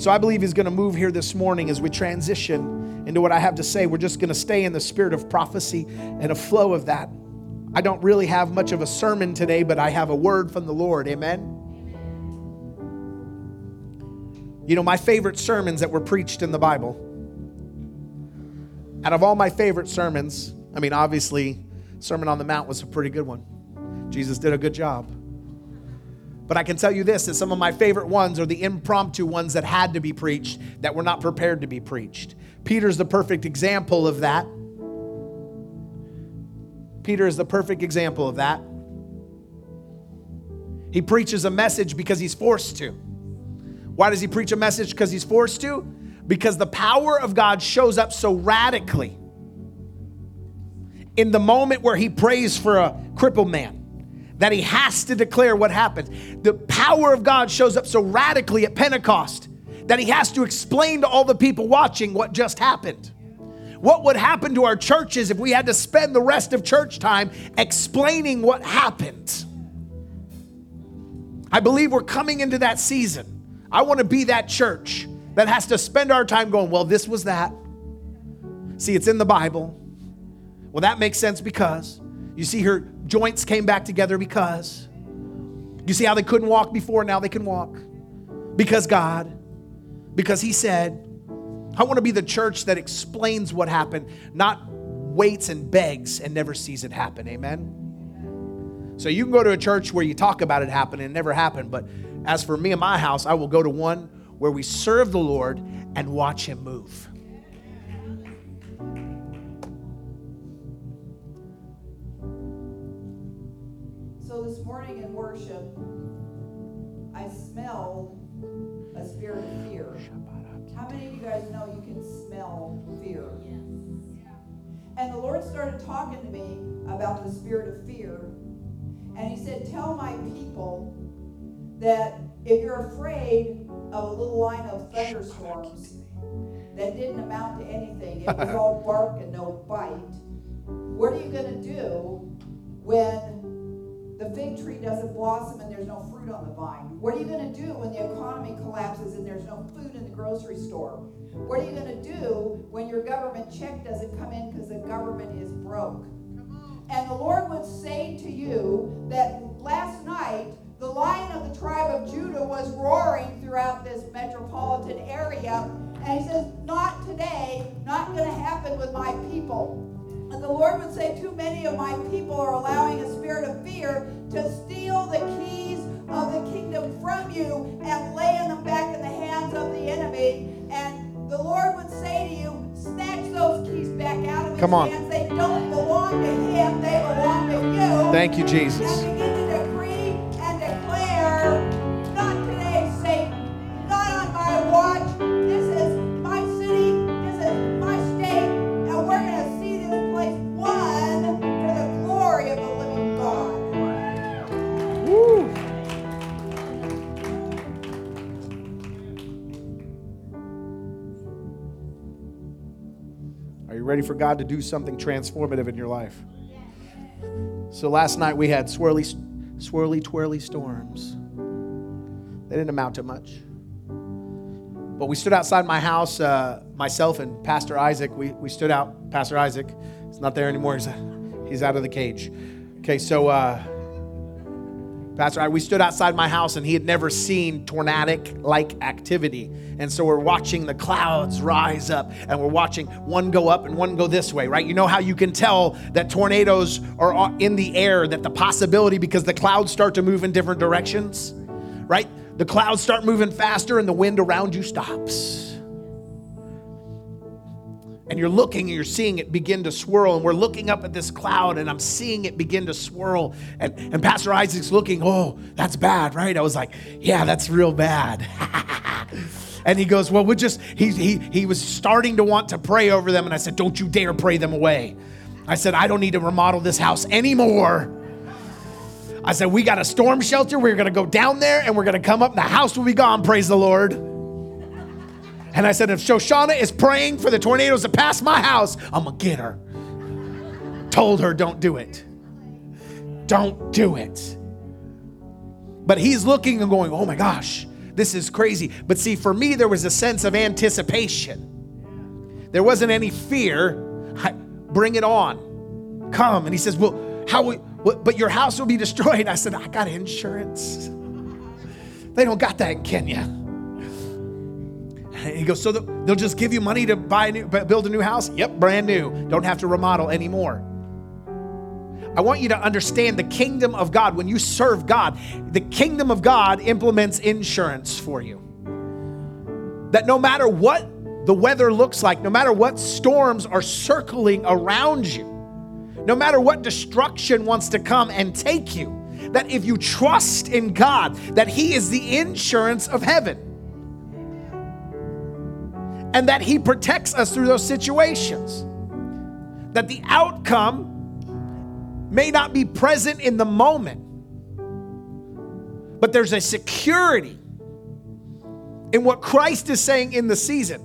So I believe He's going to move here this morning as we transition into what I have to say. We're just going to stay in the spirit of prophecy and a flow of that. I don't really have much of a sermon today, but I have a word from the Lord. Amen. You know, my favorite sermons that were preached in the Bible, out of all my favorite sermons, I mean, obviously, Sermon on the Mount was a pretty good one. Jesus did a good job. But I can tell you this that some of my favorite ones are the impromptu ones that had to be preached, that were not prepared to be preached. Peter's the perfect example of that. Peter is the perfect example of that. He preaches a message because he's forced to. Why does he preach a message? Because he's forced to? Because the power of God shows up so radically in the moment where he prays for a crippled man that he has to declare what happened. The power of God shows up so radically at Pentecost that he has to explain to all the people watching what just happened. What would happen to our churches if we had to spend the rest of church time explaining what happened? I believe we're coming into that season. I want to be that church that has to spend our time going, well, this was that. See, it's in the Bible. Well, that makes sense because you see her joints came back together because you see how they couldn't walk before, now they can walk. Because God, because He said, I want to be the church that explains what happened, not waits and begs and never sees it happen. Amen. So you can go to a church where you talk about it happening and it never happened, but as for me and my house, I will go to one where we serve the Lord and watch Him move. This morning in worship, I smelled a spirit of fear. How many of you guys know you can smell fear? And the Lord started talking to me about the spirit of fear. And He said, Tell my people that if you're afraid of a little line of thunderstorms that didn't amount to anything, it was all bark and no bite, what are you going to do when the fig tree doesn't blossom and there's no fruit on the vine? What are you going to do when the economy collapses and there's no food in the grocery store? What are you going to do when your government check doesn't come in because the government is broke? And the Lord would say to you that last night, the lion of the tribe of Judah was roaring throughout this metropolitan area. And he says, Not today, not going to happen with my people. And the Lord would say, Too many of my people are allowing a spirit of fear to steal the keys of the kingdom from you and laying them back in the hands of the enemy. And the Lord would say to you, Snatch those keys back out of his Come on. hands. They don't belong to him, they belong to you. Thank you, Jesus. Ready for God to do something transformative in your life? So last night we had swirly, swirly, twirly storms. They didn't amount to much. But we stood outside my house, uh, myself and Pastor Isaac. We, we stood out. Pastor Isaac, he's not there anymore. He's, he's out of the cage. Okay, so uh, Pastor, I, we stood outside my house and he had never seen tornadic like activity. And so we're watching the clouds rise up and we're watching one go up and one go this way, right? You know how you can tell that tornadoes are in the air, that the possibility because the clouds start to move in different directions, right? The clouds start moving faster and the wind around you stops and you're looking and you're seeing it begin to swirl and we're looking up at this cloud and i'm seeing it begin to swirl and, and pastor isaac's looking oh that's bad right? I was like yeah that's real bad. And he goes well we'll just he, he, he was starting to want to pray over them and i said don't you dare pray them away. I said i don't need to remodel this house anymore. I said we got a storm shelter. We're going to go down there and we're going to come up and the house will be gone praise the lord and I said, if Shoshana is praying for the tornadoes to pass my house, I'm going to get her. Told her, don't do it. Don't do it. But he's looking and going, oh my gosh, this is crazy. But see, for me, there was a sense of anticipation. There wasn't any fear. I, bring it on. Come. And he says, Well, how will, but your house will be destroyed. I said, I got insurance. They don't got that in Kenya. He goes, So they'll just give you money to buy a new, build a new house? Yep, brand new. Don't have to remodel anymore. I want you to understand the kingdom of God. When you serve God, the kingdom of God implements insurance for you. That no matter what the weather looks like, no matter what storms are circling around you, no matter what destruction wants to come and take you, that if you trust in God, that He is the insurance of heaven. And that He protects us through those situations. That the outcome may not be present in the moment, but there's a security in what Christ is saying in the season.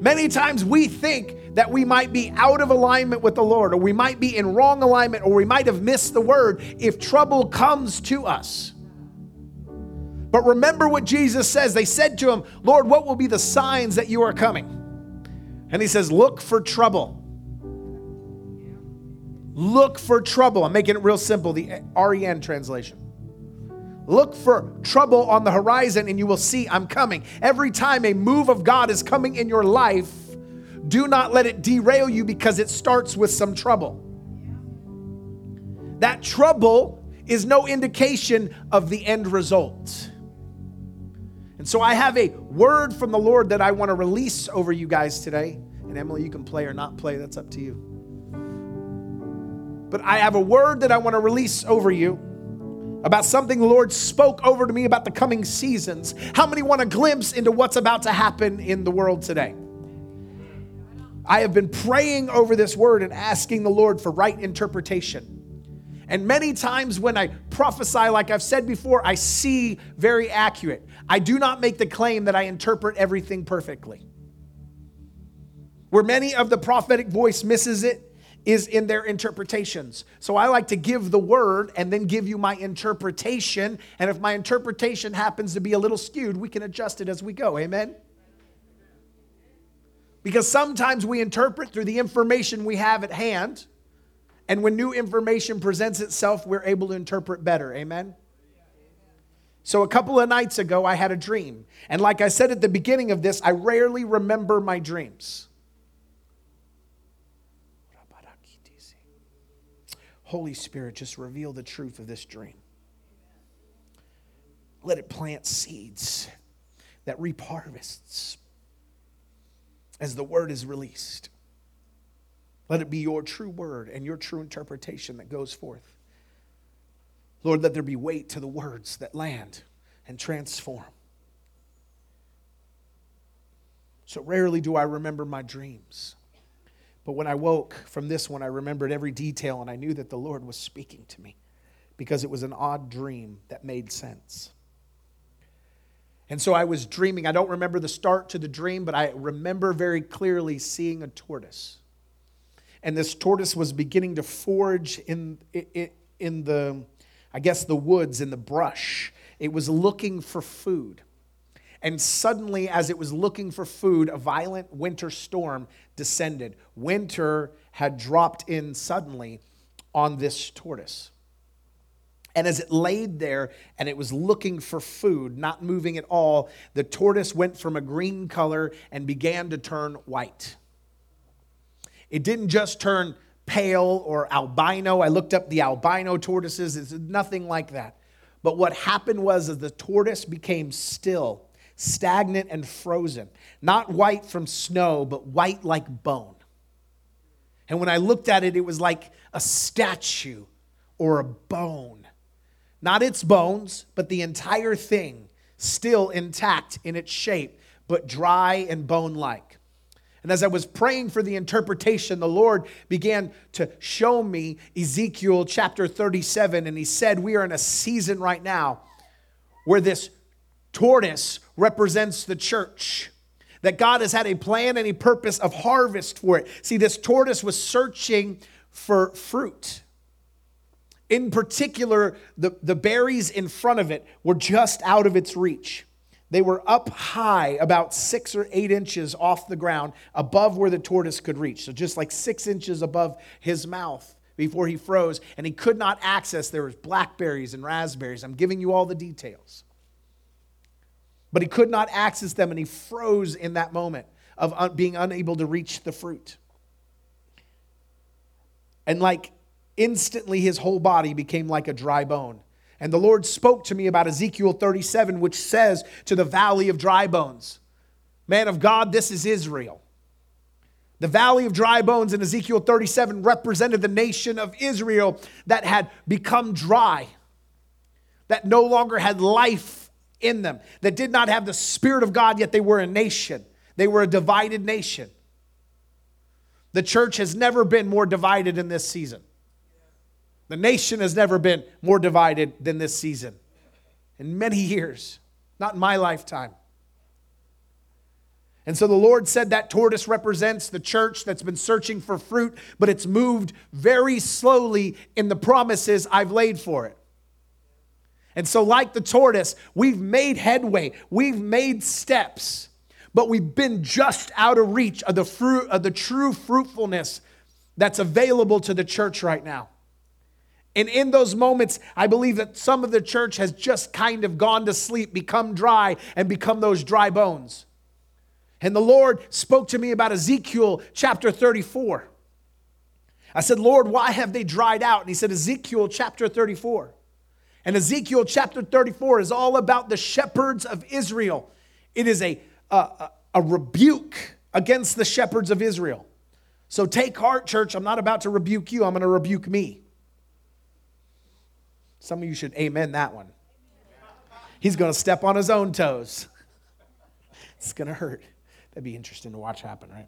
Many times we think that we might be out of alignment with the Lord, or we might be in wrong alignment, or we might have missed the word if trouble comes to us. But remember what Jesus says. They said to him, Lord, what will be the signs that you are coming? And he says, Look for trouble. Look for trouble. I'm making it real simple, the REN translation. Look for trouble on the horizon and you will see I'm coming. Every time a move of God is coming in your life, do not let it derail you because it starts with some trouble. That trouble is no indication of the end result. And so I have a word from the Lord that I want to release over you guys today. And Emily, you can play or not play, that's up to you. But I have a word that I want to release over you about something the Lord spoke over to me about the coming seasons. How many want a glimpse into what's about to happen in the world today? I have been praying over this word and asking the Lord for right interpretation. And many times when I prophesy, like I've said before, I see very accurate. I do not make the claim that I interpret everything perfectly. Where many of the prophetic voice misses it is in their interpretations. So I like to give the word and then give you my interpretation. And if my interpretation happens to be a little skewed, we can adjust it as we go. Amen? Because sometimes we interpret through the information we have at hand. And when new information presents itself, we're able to interpret better. Amen? So, a couple of nights ago, I had a dream. And like I said at the beginning of this, I rarely remember my dreams. Holy Spirit, just reveal the truth of this dream. Let it plant seeds that reap harvests as the word is released. Let it be your true word and your true interpretation that goes forth. Lord, let there be weight to the words that land and transform. So rarely do I remember my dreams. But when I woke from this one, I remembered every detail and I knew that the Lord was speaking to me because it was an odd dream that made sense. And so I was dreaming. I don't remember the start to the dream, but I remember very clearly seeing a tortoise. And this tortoise was beginning to forage in, in the, I guess, the woods, in the brush. It was looking for food. And suddenly, as it was looking for food, a violent winter storm descended. Winter had dropped in suddenly on this tortoise. And as it laid there and it was looking for food, not moving at all, the tortoise went from a green color and began to turn white. It didn't just turn pale or albino. I looked up the albino tortoises, it's nothing like that. But what happened was that the tortoise became still stagnant and frozen, not white from snow, but white like bone. And when I looked at it, it was like a statue or a bone. Not its bones, but the entire thing still intact in its shape, but dry and bone like. And as I was praying for the interpretation, the Lord began to show me Ezekiel chapter 37. And He said, We are in a season right now where this tortoise represents the church. That God has had a plan and a purpose of harvest for it. See, this tortoise was searching for fruit. In particular, the, the berries in front of it were just out of its reach. They were up high, about six or eight inches off the ground, above where the tortoise could reach. So just like six inches above his mouth before he froze, and he could not access. There was blackberries and raspberries. I'm giving you all the details. But he could not access them, and he froze in that moment of being unable to reach the fruit. And like instantly, his whole body became like a dry bone. And the Lord spoke to me about Ezekiel 37, which says to the valley of dry bones, Man of God, this is Israel. The valley of dry bones in Ezekiel 37 represented the nation of Israel that had become dry, that no longer had life in them, that did not have the Spirit of God, yet they were a nation. They were a divided nation. The church has never been more divided in this season. The nation has never been more divided than this season in many years, not in my lifetime. And so the Lord said that tortoise represents the church that's been searching for fruit, but it's moved very slowly in the promises I've laid for it. And so, like the tortoise, we've made headway, we've made steps, but we've been just out of reach of the fruit of the true fruitfulness that's available to the church right now. And in those moments, I believe that some of the church has just kind of gone to sleep, become dry, and become those dry bones. And the Lord spoke to me about Ezekiel chapter 34. I said, Lord, why have they dried out? And he said, Ezekiel chapter 34. And Ezekiel chapter 34 is all about the shepherds of Israel. It is a, a, a rebuke against the shepherds of Israel. So take heart, church. I'm not about to rebuke you, I'm going to rebuke me. Some of you should amen that one. He's going to step on his own toes. It's going to hurt. That'd be interesting to watch happen, right?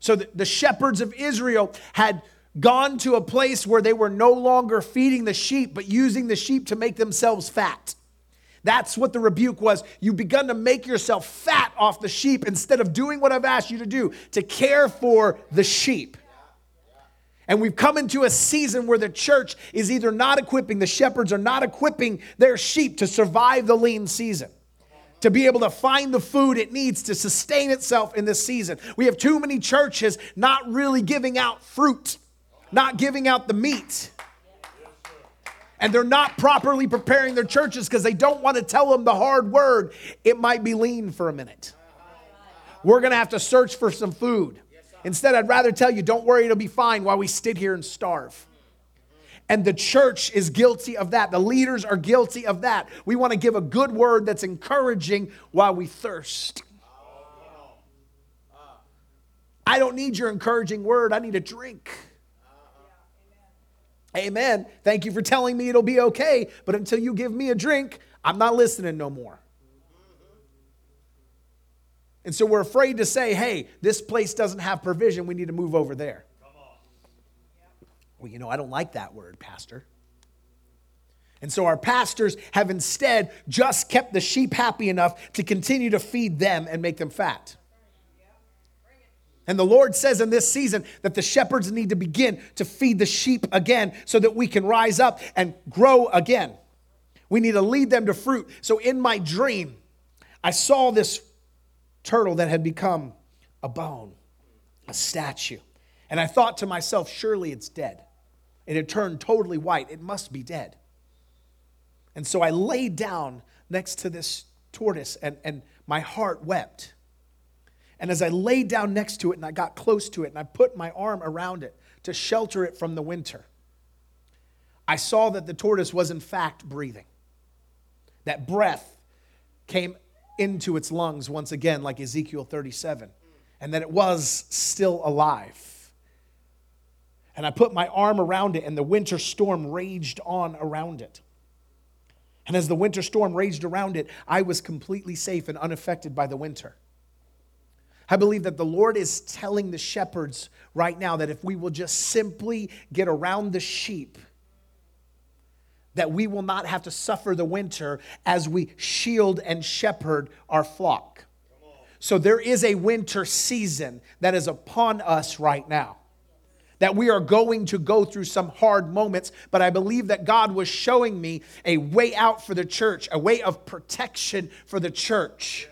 So the, the shepherds of Israel had gone to a place where they were no longer feeding the sheep, but using the sheep to make themselves fat. That's what the rebuke was. You've begun to make yourself fat off the sheep instead of doing what I've asked you to do to care for the sheep. And we've come into a season where the church is either not equipping, the shepherds are not equipping their sheep to survive the lean season, to be able to find the food it needs to sustain itself in this season. We have too many churches not really giving out fruit, not giving out the meat. And they're not properly preparing their churches because they don't want to tell them the hard word. It might be lean for a minute. We're going to have to search for some food. Instead, I'd rather tell you, don't worry, it'll be fine while we sit here and starve. And the church is guilty of that. The leaders are guilty of that. We want to give a good word that's encouraging while we thirst. I don't need your encouraging word, I need a drink. Amen. Thank you for telling me it'll be okay, but until you give me a drink, I'm not listening no more. And so we're afraid to say, hey, this place doesn't have provision. We need to move over there. Well, you know, I don't like that word, Pastor. And so our pastors have instead just kept the sheep happy enough to continue to feed them and make them fat. And the Lord says in this season that the shepherds need to begin to feed the sheep again so that we can rise up and grow again. We need to lead them to fruit. So in my dream, I saw this turtle that had become a bone, a statue. And I thought to myself, surely it's dead. It had turned totally white. It must be dead. And so I laid down next to this tortoise, and, and my heart wept. And as I laid down next to it and I got close to it and I put my arm around it to shelter it from the winter, I saw that the tortoise was in fact breathing. That breath came into its lungs once again, like Ezekiel 37, and that it was still alive. And I put my arm around it, and the winter storm raged on around it. And as the winter storm raged around it, I was completely safe and unaffected by the winter. I believe that the Lord is telling the shepherds right now that if we will just simply get around the sheep, that we will not have to suffer the winter as we shield and shepherd our flock. So there is a winter season that is upon us right now. that we are going to go through some hard moments, but I believe that God was showing me a way out for the church, a way of protection for the church.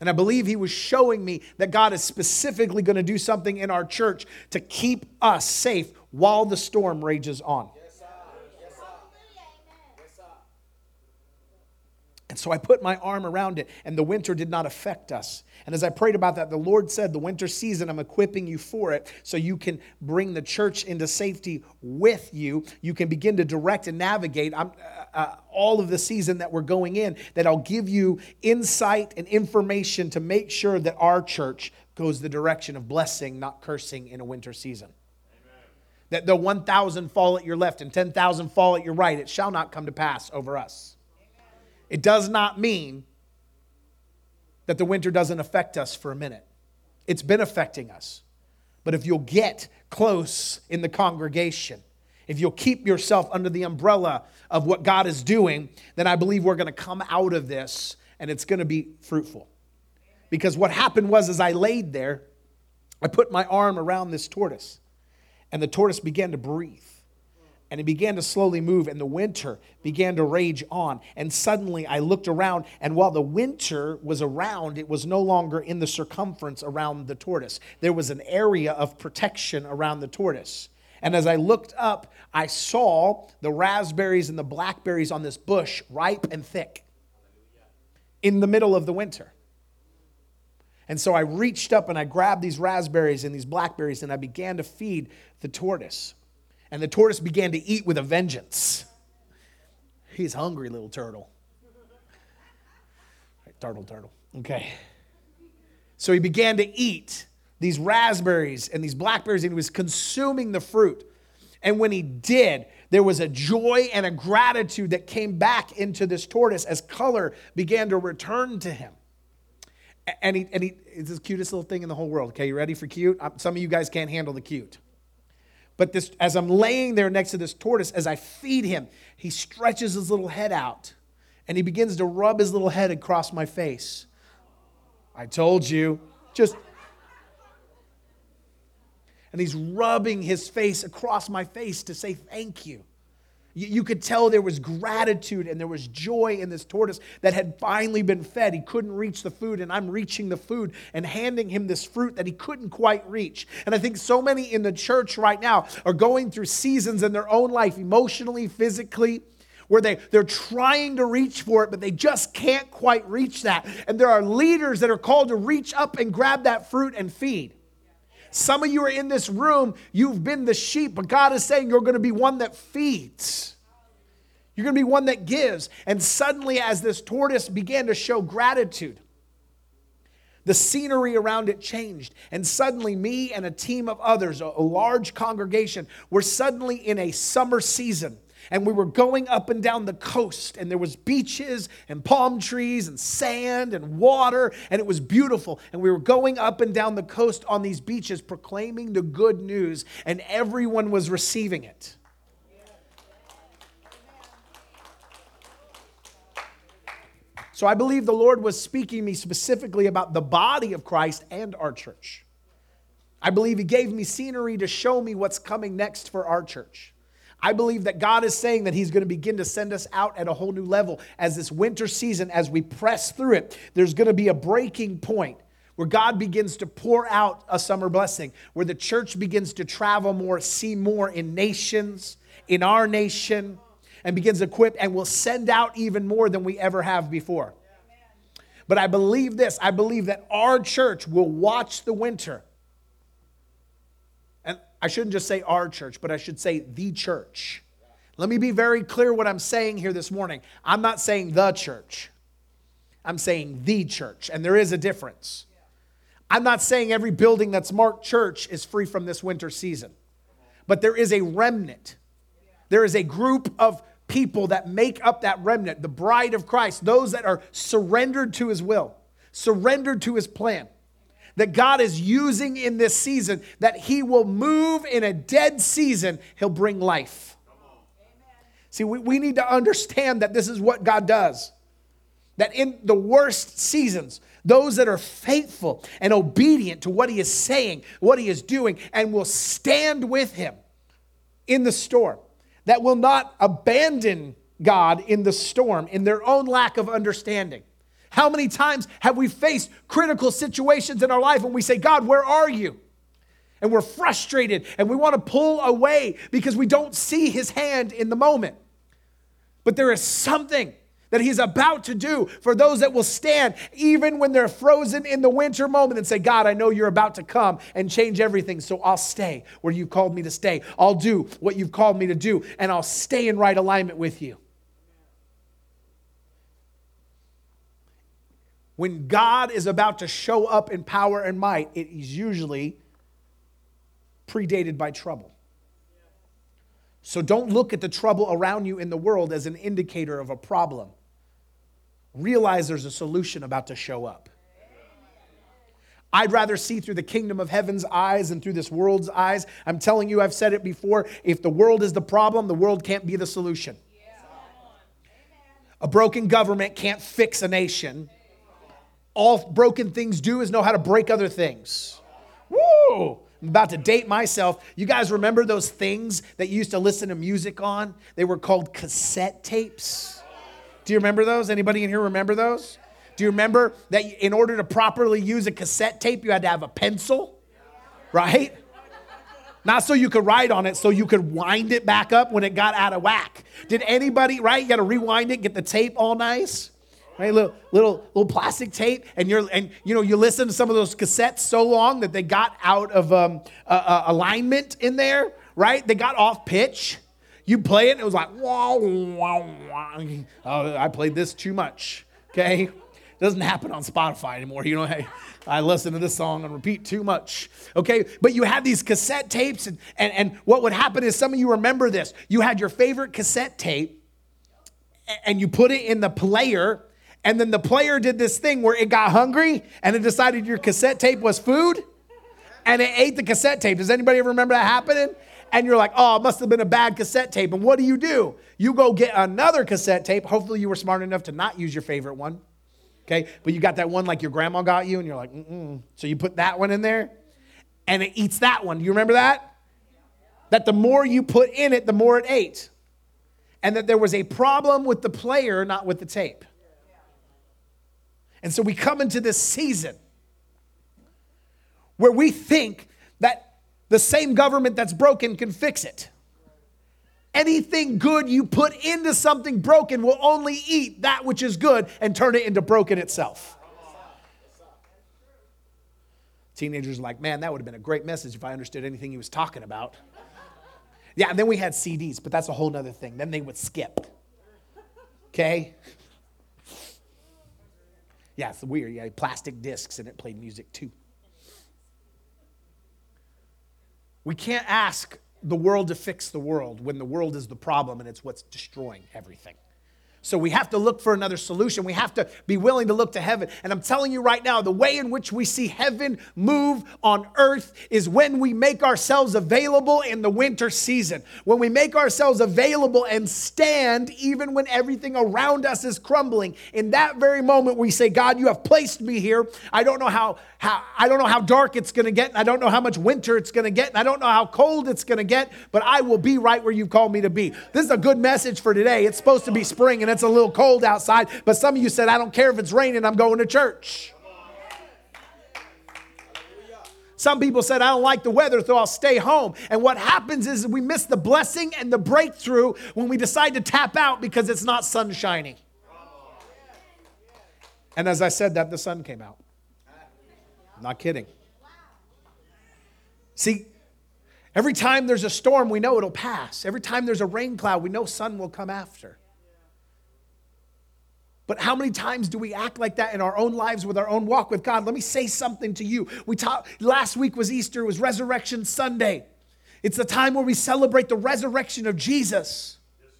And I believe he was showing me that God is specifically going to do something in our church to keep us safe while the storm rages on. And so I put my arm around it, and the winter did not affect us. And as I prayed about that, the Lord said, The winter season, I'm equipping you for it so you can bring the church into safety with you. You can begin to direct and navigate uh, uh, all of the season that we're going in, that I'll give you insight and information to make sure that our church goes the direction of blessing, not cursing in a winter season. That though 1,000 fall at your left and 10,000 fall at your right, it shall not come to pass over us. It does not mean that the winter doesn't affect us for a minute. It's been affecting us. But if you'll get close in the congregation, if you'll keep yourself under the umbrella of what God is doing, then I believe we're going to come out of this and it's going to be fruitful. Because what happened was, as I laid there, I put my arm around this tortoise, and the tortoise began to breathe and it began to slowly move, and the winter began to rage on. And suddenly I looked around, and while the winter was around, it was no longer in the circumference around the tortoise. There was an area of protection around the tortoise. And as I looked up, I saw the raspberries and the blackberries on this bush ripe and thick in the middle of the winter. And so I reached up and I grabbed these raspberries and these blackberries and I began to feed the tortoise. And the tortoise began to eat with a vengeance. He's hungry, little turtle. Right, turtle, turtle. Okay. So he began to eat these raspberries and these blackberries, and he was consuming the fruit. And when he did, there was a joy and a gratitude that came back into this tortoise as color began to return to him. And he, and he, it's the cutest little thing in the whole world. Okay, you ready for cute? Uh, some of you guys can't handle the cute. But this, as I'm laying there next to this tortoise, as I feed him, he stretches his little head out and he begins to rub his little head across my face. I told you, just. And he's rubbing his face across my face to say thank you. You, could tell there was gratitude and there was joy in this tortoise that had finally been fed. He couldn't reach the food, and I'm reaching the food and handing him this fruit that he couldn't quite reach. And I think so many in the church right now are going through seasons in their own life, emotionally, physically, where they, they're trying to reach for it, but they just can't quite reach that. And there are leaders that are called to reach up and grab that fruit and feed. Some of you are in this room, you've been the sheep, but God is saying you're going to be one that feeds. You're going to be one that gives. And suddenly, as this tortoise began to show gratitude, the scenery around it changed. And suddenly, me and a team of others, a, large congregation, were suddenly in a summer season and we were going up and down the coast and there was beaches and palm trees and sand and water and it was beautiful and we were going up and down the coast on these beaches proclaiming the good news and everyone was receiving it So I believe the Lord was speaking me specifically about the body of Christ and our church. I believe He gave me scenery to show me what's coming next for our church. I believe that God is saying that He's going to begin to send us out at a whole new level as this winter season, as we press through it, there's going to be a breaking point where God begins to pour out a summer blessing, where the church begins to travel more, see more in nations, in our nation, and begins to equip and will send out even more than we ever have before. But I believe this I believe that our church will watch the winter I shouldn't just say our church, but I should say the church. Let me be very clear what I'm saying here this morning. I'm not saying the church, I'm saying the church, and there is a difference. I'm not saying every building that's marked church is free from this winter season, but there is a remnant. There is a group of people that make up that remnant, the bride of Christ, those that are surrendered to his will, surrendered to his plan that God is using in this season, that He will move in a dead season, He'll bring life. See, we, we need to understand that this is what God does. That in the worst seasons, those that are faithful and obedient to what he is saying, what he is doing, and will stand with him in the storm, that will not abandon God in the storm in their own lack of understanding. How many times have we faced critical situations in our life and we say, God, where are you? And we're frustrated and we want to pull away because we don't see his hand in the moment. But there is something that he's about to do for those that will stand even when they're frozen in the winter moment and say, God, I know you're about to come and change everything, so I'll stay where you've called me to stay. I'll do what you've called me to do, and I'll stay in right alignment with you. When God is about to show up in power and might, it is usually predated by trouble. So don't look at the trouble around you in the world as an indicator of a problem. Realize there's a solution about to show up. I'd rather see through the kingdom of heaven's eyes than through this world's eyes. I'm telling you, I've said it before. If the world is the problem, the world can't be the solution. A broken government can't fix a nation. All broken things do is know how to break other things. Woo! I'm about to date myself. You guys remember those things that you used to listen to music on? They were called cassette tapes. Do you remember those? Anybody in here remember those? Do you remember that in order to properly use a cassette tape, you had to have a pencil? Right? Not so you could write on it, so you could wind it back up when it got out of whack. Did anybody, right? You got to rewind it, get the tape all nice right? Little, little, little plastic tape, and you're, and you know, you listen to some of those cassettes so long that they got out of um, uh, uh, alignment in there, right? They got off pitch. You play it, and it was like, wow. Oh, I played this too much. Okay, it doesn't happen on Spotify anymore. You know, hey, I listen to this song and repeat too much. Okay, but you had these cassette tapes, and, and, and what would happen is some of you remember this. You had your favorite cassette tape, and you put it in the player and then the player did this thing where it got hungry and it decided your cassette tape was food and it ate the cassette tape. Does anybody ever remember that happening? And you're like, oh, it must have been a bad cassette tape. And what do you do? You go get another cassette tape. Hopefully, you were smart enough to not use your favorite one. Okay, but you got that one like your grandma got you, and you're like, mm So you put that one in there, and it eats that one. Do you remember that? That the more you put in it, the more it ate. And that there was a problem with the player, not with the tape. And so we come into this season where we think that the same government that's broken can fix it. Anything good you put into something broken will only eat that which is good and turn it into broken itself. Teenagers are like, man, that would have been a great message if I understood anything he was talking about. Yeah, and then we had CDs, but that's a whole other thing. Then they would skip. Okay? Yeah, it's weird. Yeah, plastic discs and it played music too. We can't ask the world to fix the world when the world is the problem and it's what's destroying everything. So we have to look for another solution. We have to be willing to look to heaven. And I'm telling you right now, the way in which we see heaven move on earth is when we make ourselves available in the winter season. When we make ourselves available and stand even when everything around us is crumbling. In that very moment, we say, God, you have placed me here. I don't know how, how I don't know how dark it's going to get. I don't know how much winter it's going to get. I don't know how cold it's going to get, but I will be right where you've called me to be. This is a good message for today. It's supposed to be spring and it's a little cold outside, but some of you said, I don't care if it's raining, I'm going to church. Some people said, I don't like the weather, so I'll stay home. And what happens is we miss the blessing and the breakthrough when we decide to tap out because it's not sun shining. And as I said that, the sun came out. Not kidding. See, every time there's a storm, we know it'll pass. Every time there's a rain cloud, we know sun will come after. But how many times do we act like that in our own lives with our own walk with God? Let me say something to you. We talked last week was Easter, it was Resurrection Sunday. It's the time where we celebrate the resurrection of Jesus. Yes,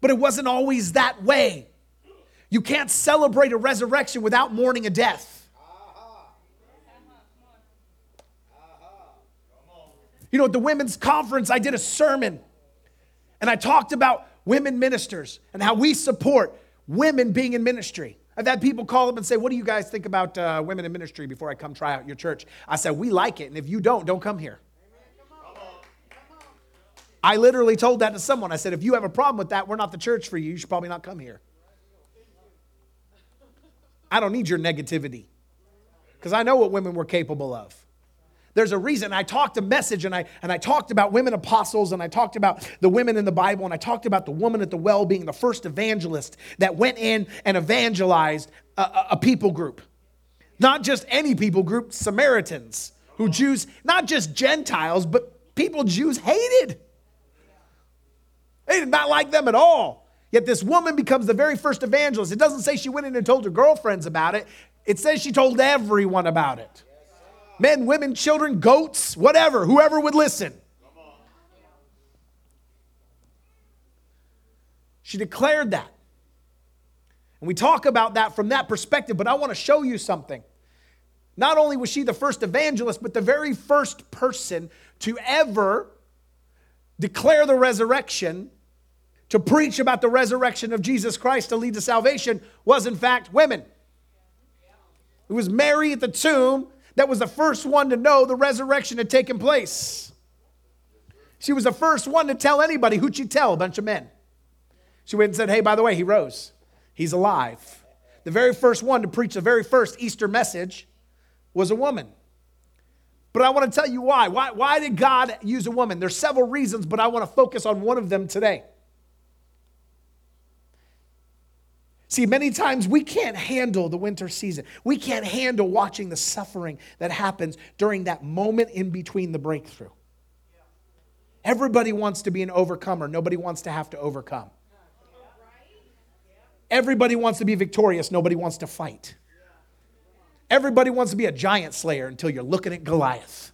but it wasn't always that way. You can't celebrate a resurrection without mourning a death. You know, at the women's conference, I did a sermon and I talked about women ministers and how we support women being in ministry. I've had people call up and say, What do you guys think about uh, women in ministry before I come try out your church? I said, We like it. And if you don't, don't come here. I literally told that to someone. I said, If you have a problem with that, we're not the church for you. You should probably not come here. I don't need your negativity because I know what women were capable of. There's a reason I talked a message and I, and I talked about women apostles and I talked about the women in the Bible and I talked about the woman at the well being the first evangelist that went in and evangelized a, a, a people group. Not just any people group, Samaritans, who Jews, not just Gentiles, but people Jews hated. They did not like them at all. Yet this woman becomes the very first evangelist. It doesn't say she went in and told her girlfriends about it, it says she told everyone about it men, women, children, goats, whatever, whoever would listen. She declared that. And we talk about that from that perspective, but I want to show you something. Not only was she the first evangelist, but the very first person to ever declare the resurrection, to preach about the resurrection of Jesus Christ to lead to salvation, was in fact women. It was Mary at the tomb that was the first one to know the resurrection had taken place. She was the first one to tell anybody. Who'd she tell? A bunch of men. She went and said, Hey, by the way, he rose. He's alive. The very first one to preach the very first Easter message was a woman. But I want to tell you why. Why, why did God use a woman? There's several reasons, but I want to focus on one of them today. See, many times we can't handle the winter season. We can't handle watching the suffering that happens during that moment in between the breakthrough. Everybody wants to be an overcomer, nobody wants to have to overcome. Everybody wants to be victorious, nobody wants to fight. Everybody wants to be a giant slayer until you're looking at Goliath.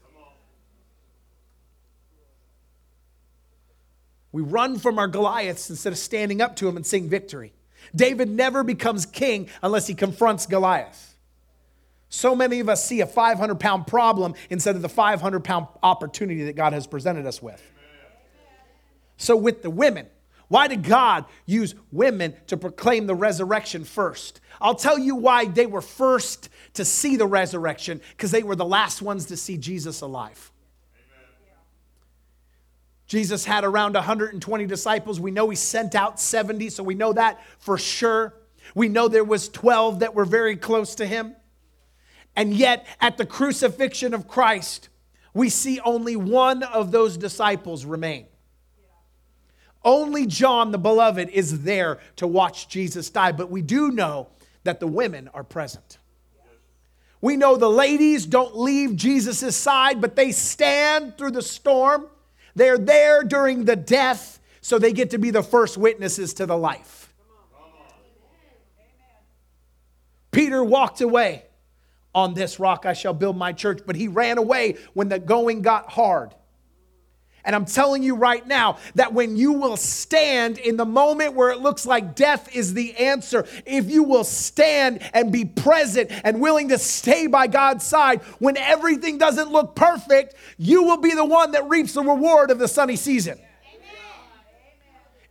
We run from our Goliaths instead of standing up to him and sing victory. David never becomes king unless he confronts Goliath. So many of us see a 500 pound problem instead of the 500 pound opportunity that God has presented us with. So, with the women, why did God use women to proclaim the resurrection first? I'll tell you why they were first to see the resurrection, because they were the last ones to see Jesus alive. Jesus had around 120 disciples. We know he sent out 70, so we know that for sure. We know there was 12 that were very close to him. And yet at the crucifixion of Christ, we see only one of those disciples remain. Only John the beloved is there to watch Jesus die, but we do know that the women are present. We know the ladies don't leave Jesus' side, but they stand through the storm they're there during the death, so they get to be the first witnesses to the life. Peter walked away. On this rock I shall build my church, but he ran away when the going got hard. And I'm telling you right now that when you will stand in the moment where it looks like death is the answer, if you will stand and be present and willing to stay by God's side when everything doesn't look perfect, you will be the one that reaps the reward of the sunny season.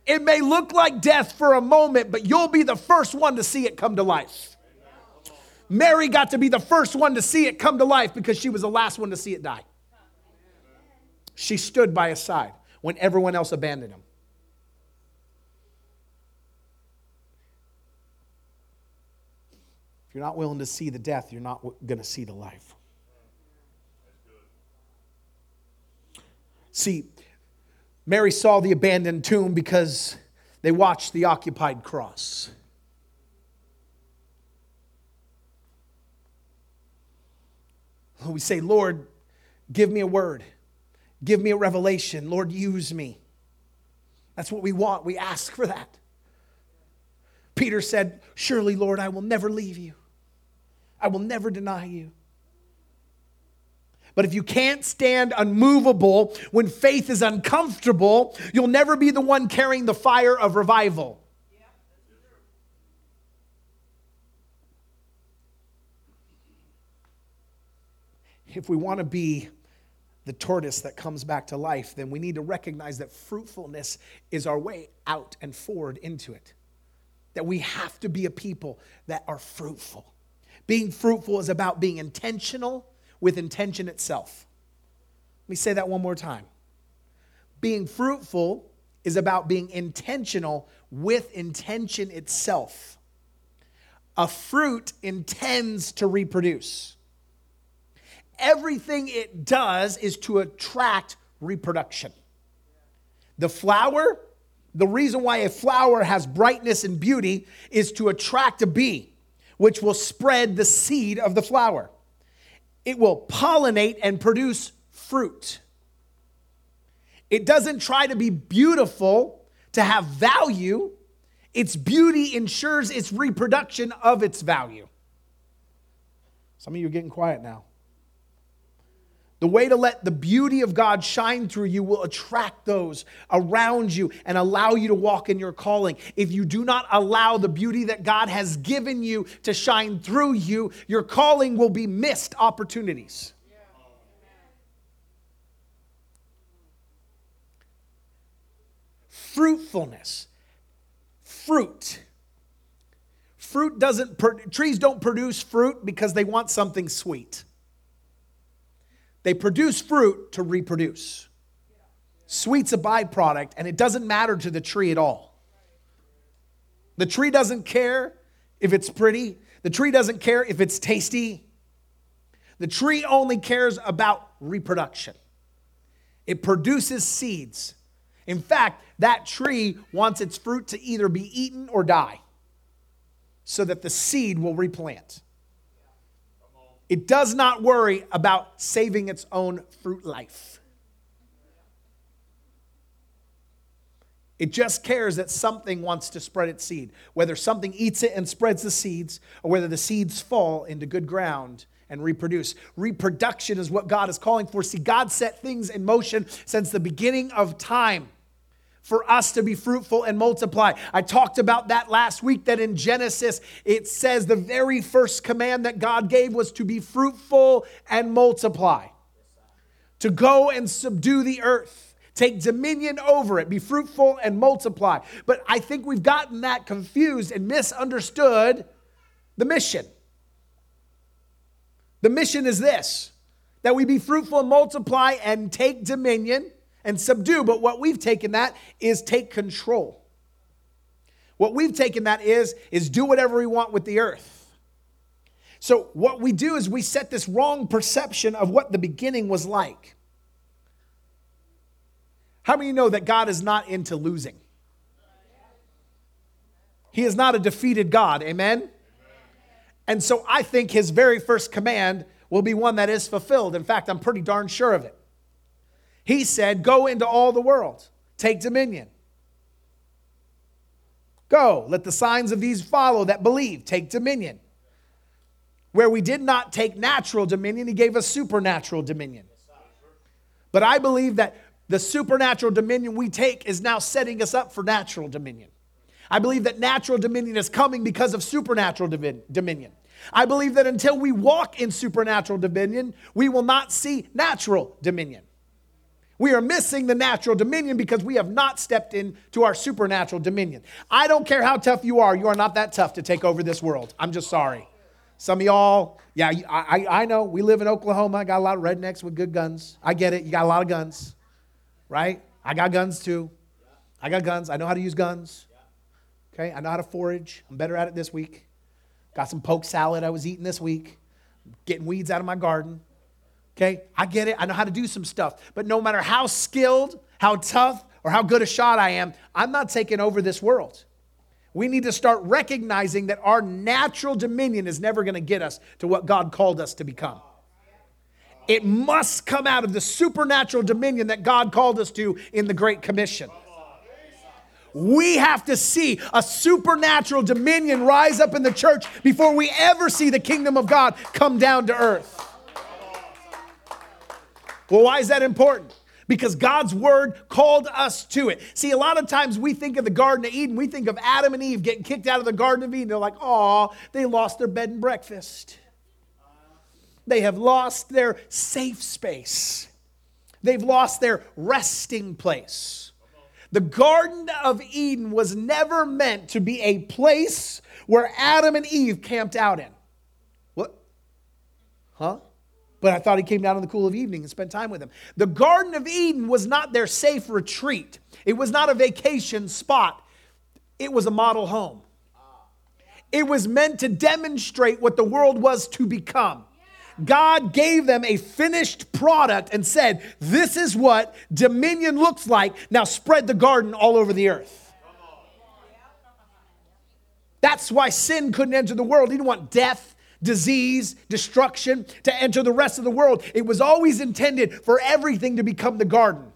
It may look like death for a moment, but you'll be the first one to see it come to life. Mary got to be the first one to see it come to life because she was the last one to see it die. She stood by his side when everyone else abandoned him. If you're not willing to see the death, you're not going to see the life. See, Mary saw the abandoned tomb because they watched the occupied cross. We say, Lord, give me a word. Give me a revelation. Lord, use me. That's what we want. We ask for that. Peter said, Surely, Lord, I will never leave you, I will never deny you. But if you can't stand unmovable when faith is uncomfortable, you'll never be the one carrying the fire of revival. If we want to be the tortoise that comes back to life, then we need to recognize that fruitfulness is our way out and forward into it. that we have to be a people that are fruitful. Being fruitful is about being intentional with intention itself. Let me say that one more time. Being fruitful is about being intentional with intention itself. A fruit intends to reproduce. Everything it does is to attract reproduction. The flower, the reason why a flower has brightness and beauty is to attract a bee, which will spread the seed of the flower. It will pollinate and produce fruit. It doesn't try to be beautiful to have value. Its beauty ensures its reproduction of its value. Some of you are getting quiet now. The way to let the beauty of God shine through you will attract those around you and allow you to walk in your calling. If you do not allow the beauty that God has given you to shine through you, your calling will be missed opportunities. Fruitfulness, fruit. Fruit doesn't, trees don't produce fruit because they want something sweet. They produce fruit to reproduce. Sweet's a byproduct, and it doesn't matter to the tree at all. The tree doesn't care if it's pretty, the tree doesn't care if it's tasty. The tree only cares about reproduction. It produces seeds. In fact, that tree wants its fruit to either be eaten or die so that the seed will replant. It does not worry about saving its own fruit life. It just cares that something wants to spread its seed. Whether something eats it and spreads the seeds, or whether the seeds fall into good ground and reproduce. Reproduction is what God is calling for. See, God set things in motion since the beginning of time for us to be fruitful and multiply. I talked about that last week that in Genesis it says the very first command that God gave was to be fruitful and multiply, to go and subdue the earth. Take dominion over it, be fruitful and multiply. But I think we've gotten that confused and misunderstood the mission. The mission is this that we be fruitful and multiply and take dominion and subdue. But what we've taken that is take control. What we've taken that is is do whatever we want with the earth. So what we do is we set this wrong perception of what the beginning was like. How many know that God is not into losing? He is not a defeated God. Amen. And so I think his very first command will be one that is fulfilled. In fact, I'm pretty darn sure of it. He said, Go into all the world, take dominion. Go, let the signs of these follow that believe, take dominion. Where we did not take natural dominion, he gave us supernatural dominion. But I believe that the supernatural dominion we take is now setting us up for natural dominion. I believe that natural dominion is coming because of supernatural dominion. I believe that until we walk in supernatural dominion, we will not see natural dominion. We are missing the natural dominion because we have not stepped into our supernatural dominion. I don't care how tough you are, you are not that tough to take over this world. I'm just sorry. Some of y'all, yeah, I, I know we live in Oklahoma. I got a lot of rednecks with good guns. I get it. You got a lot of guns, right? I got guns too. I got guns. I know how to use guns. Okay, I know how to forage. I'm better at it this week. Got some poke salad I was eating this week. Getting weeds out of my garden. Okay, I get it. I know how to do some stuff. But no matter how skilled, how tough, or how good a shot I am, I'm not taking over this world. We need to start recognizing that our natural dominion is never going to get us to what God called us to become. It must come out of the supernatural dominion that God called us to in the Great Commission. We have to see a supernatural dominion rise up in the church before we ever see the kingdom of God come down to earth. Well, why is that important? Because God's word called us to it. See, a lot of times we think of the Garden of Eden, we think of Adam and Eve getting kicked out of the Garden of Eden. They're like, oh, they lost their bed and breakfast. They have lost their safe space. They've lost their resting place. The Garden of Eden was never meant to be a place where Adam and Eve camped out in. What? Huh? But I thought he came down in the cool of evening and spent time with them. The Garden of Eden was not their safe retreat, it was not a vacation spot, it was a model home. It was meant to demonstrate what the world was to become. God gave them a finished product and said, This is what dominion looks like. Now spread the garden all over the earth. That's why sin couldn't enter the world. He didn't want death, disease, destruction to enter the rest of the world. It was always intended for everything to become the garden,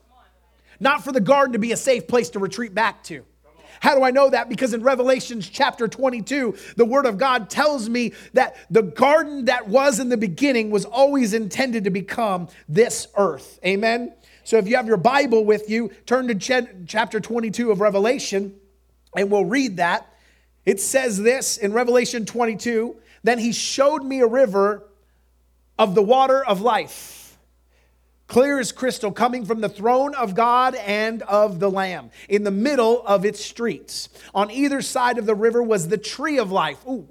not for the garden to be a safe place to retreat back to. How do I know that? Because in Revelations chapter 22, the Word of God tells me that the garden that was in the beginning was always intended to become this earth. Amen? So if you have your Bible with you, turn to ch- chapter 22 of Revelation and we'll read that. It says this in Revelation 22 Then he showed me a river of the water of life clear as crystal, coming from the throne of God and of the Lamb, in the middle of its streets. On either side of the river was the tree of life. Ooh,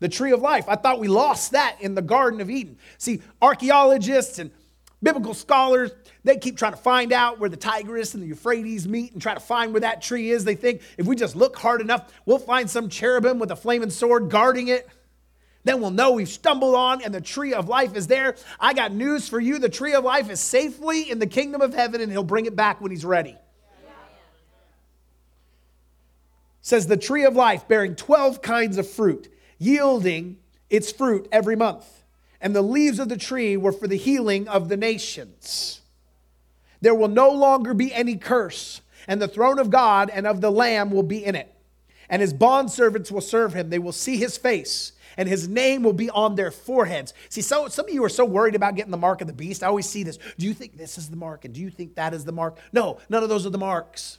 the tree of life. I thought we lost that in the Garden of Eden. See, archaeologists and biblical scholars, they keep trying to find out where the Tigris and the Euphrates meet and try to find where that tree is. They think if we just look hard enough, we'll find some cherubim with a flaming sword guarding it. Then we'll know we've stumbled on and the tree of life is there. I got news for you. The tree of life is safely in the kingdom of heaven and he'll bring it back when he's ready. Says the tree of life bearing 12 kinds of fruit, yielding its fruit every month. And the leaves of the tree were for the healing of the nations. There will no longer be any curse, and the throne of God and of the Lamb will be in it. And his bondservants will serve him. They will see his face and his name will be on their foreheads. See, so some of you are so worried about getting the mark of the beast. I always see this. Do you think this is the mark? And do you think that is the mark? No, none of those are the marks.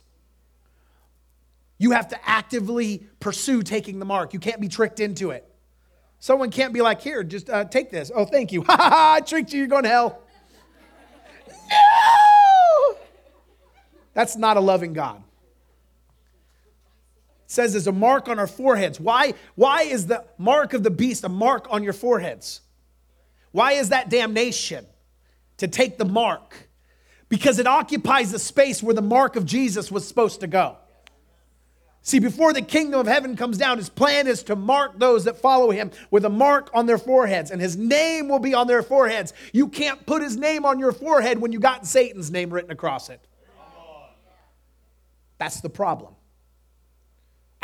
You have to actively pursue taking the mark. You can't be tricked into it. Someone can't be like, here, just uh, take this. Oh, thank you. Ha ha ha, I tricked you. You're going to hell. No! That's not a loving God says there's a mark on our foreheads. Why, why is the mark of the beast a mark on your foreheads? Why is that damnation to take the mark? Because it occupies the space where the mark of Jesus was supposed to go. See, before the kingdom of heaven comes down, his plan is to mark those that follow him with a mark on their foreheads, and his name will be on their foreheads. You can't put his name on your forehead when you got Satan's name written across it. That's the problem.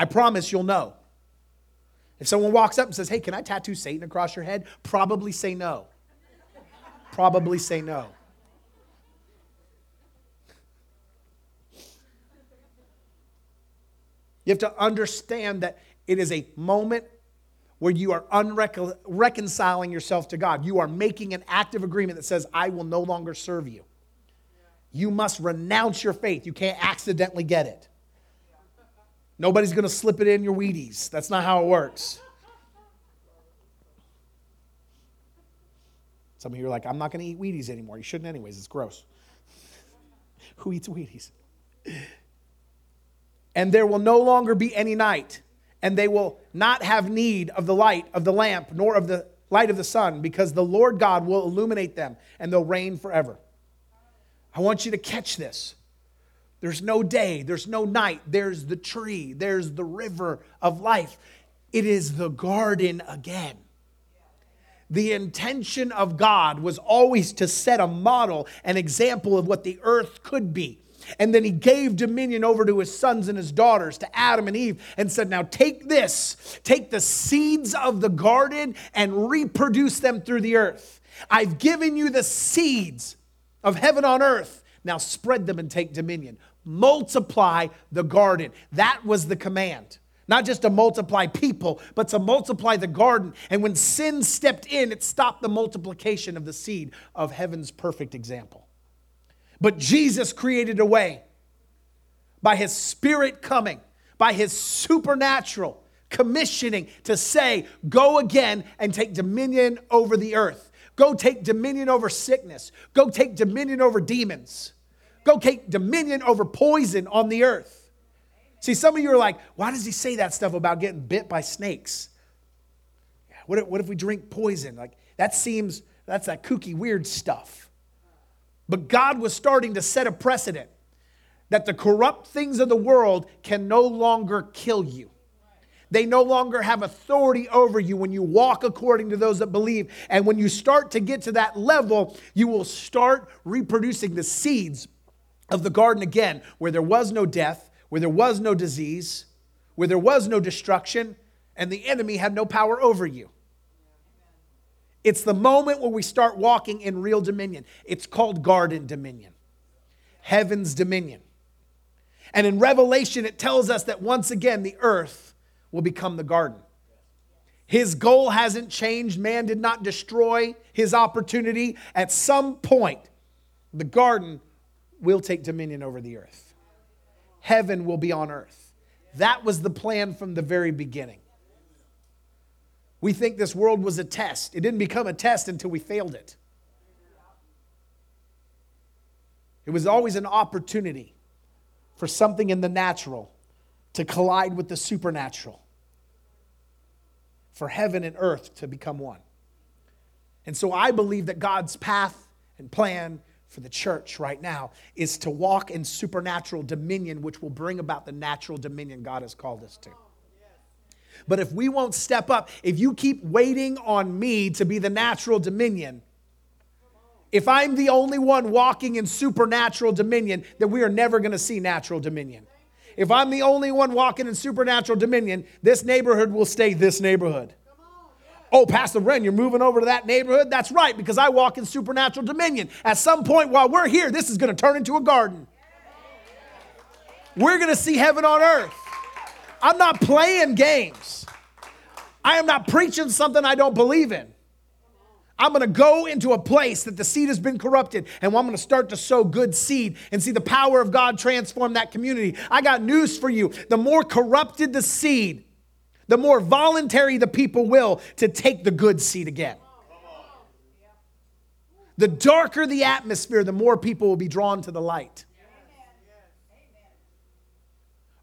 I promise you'll know. If someone walks up and says, Hey, can I tattoo Satan across your head? Probably say no. Probably say no. You have to understand that it is a moment where you are reconciling yourself to God. You are making an active agreement that says, I will no longer serve you. You must renounce your faith. You can't accidentally get it. Nobody's going to slip it in your Wheaties. That's not how it works. Some of you are like, I'm not going to eat Wheaties anymore. You shouldn't, anyways. It's gross. Who eats Wheaties? And there will no longer be any night, and they will not have need of the light of the lamp, nor of the light of the sun, because the Lord God will illuminate them, and they'll reign forever. I want you to catch this. There's no day, there's no night, there's the tree, there's the river of life. It is the garden again. The intention of God was always to set a model, an example of what the earth could be. And then he gave dominion over to his sons and his daughters, to Adam and Eve, and said, Now take this, take the seeds of the garden and reproduce them through the earth. I've given you the seeds of heaven on earth. Now spread them and take dominion multiply the garden. That was the command. Not just to multiply people, but to multiply the garden. And when sin stepped in, it stopped the multiplication of the seed of heaven's perfect example. But Jesus created a way by his spirit coming, by his supernatural commissioning to say, Go again and take dominion over the earth. Go take dominion over sickness. Go take dominion over demons. Go take dominion over poison on the earth. See, some of you are like, why does he say that stuff about getting bit by snakes? What if, what if we drink poison? Like, that seems, that's that kooky, weird stuff. But God was starting to set a precedent that the corrupt things of the world can no longer kill you. They no longer have authority over you when you walk according to those that believe. And when you start to get to that level, you will start reproducing the seeds of the garden again, where there was no death, where there was no disease, where there was no destruction, and the enemy had no power over you. It's the moment where we start walking in real dominion. It's called garden dominion, heaven's dominion. And in Revelation, it tells us that once again, the earth will become the garden. His goal hasn't changed. Man did not destroy his opportunity. At some point, the garden will take dominion over the earth. Heaven will be on earth. That was the plan from the very beginning. We think this world was a test. It didn't become a test until we failed it. It was always an opportunity for something in the natural to collide with the supernatural, for heaven and earth to become one. And so I believe that God's path and plan for the church right now is to walk in supernatural dominion, which will bring about the natural dominion God has called us to. But if we won't step up, if you keep waiting on me to be the natural dominion, if I'm the only one walking in supernatural dominion, then we are never going to see natural dominion. If I'm the only one walking in supernatural dominion, this neighborhood will stay this neighborhood. Oh, Pastor Ren, you're moving over to that neighborhood? That's right, because I walk in supernatural dominion. At some point while we're here, this is going to turn into a garden. We're going to see heaven on earth. I'm not playing games. I am not preaching something I don't believe in. I'm going to go into a place that the seed has been corrupted and I'm going to start to sow good seed and see the power of God transform that community. I got news for you. The more corrupted the seed, the more voluntary the people will to take the good seed again. The darker the atmosphere, the more people will be drawn to the light.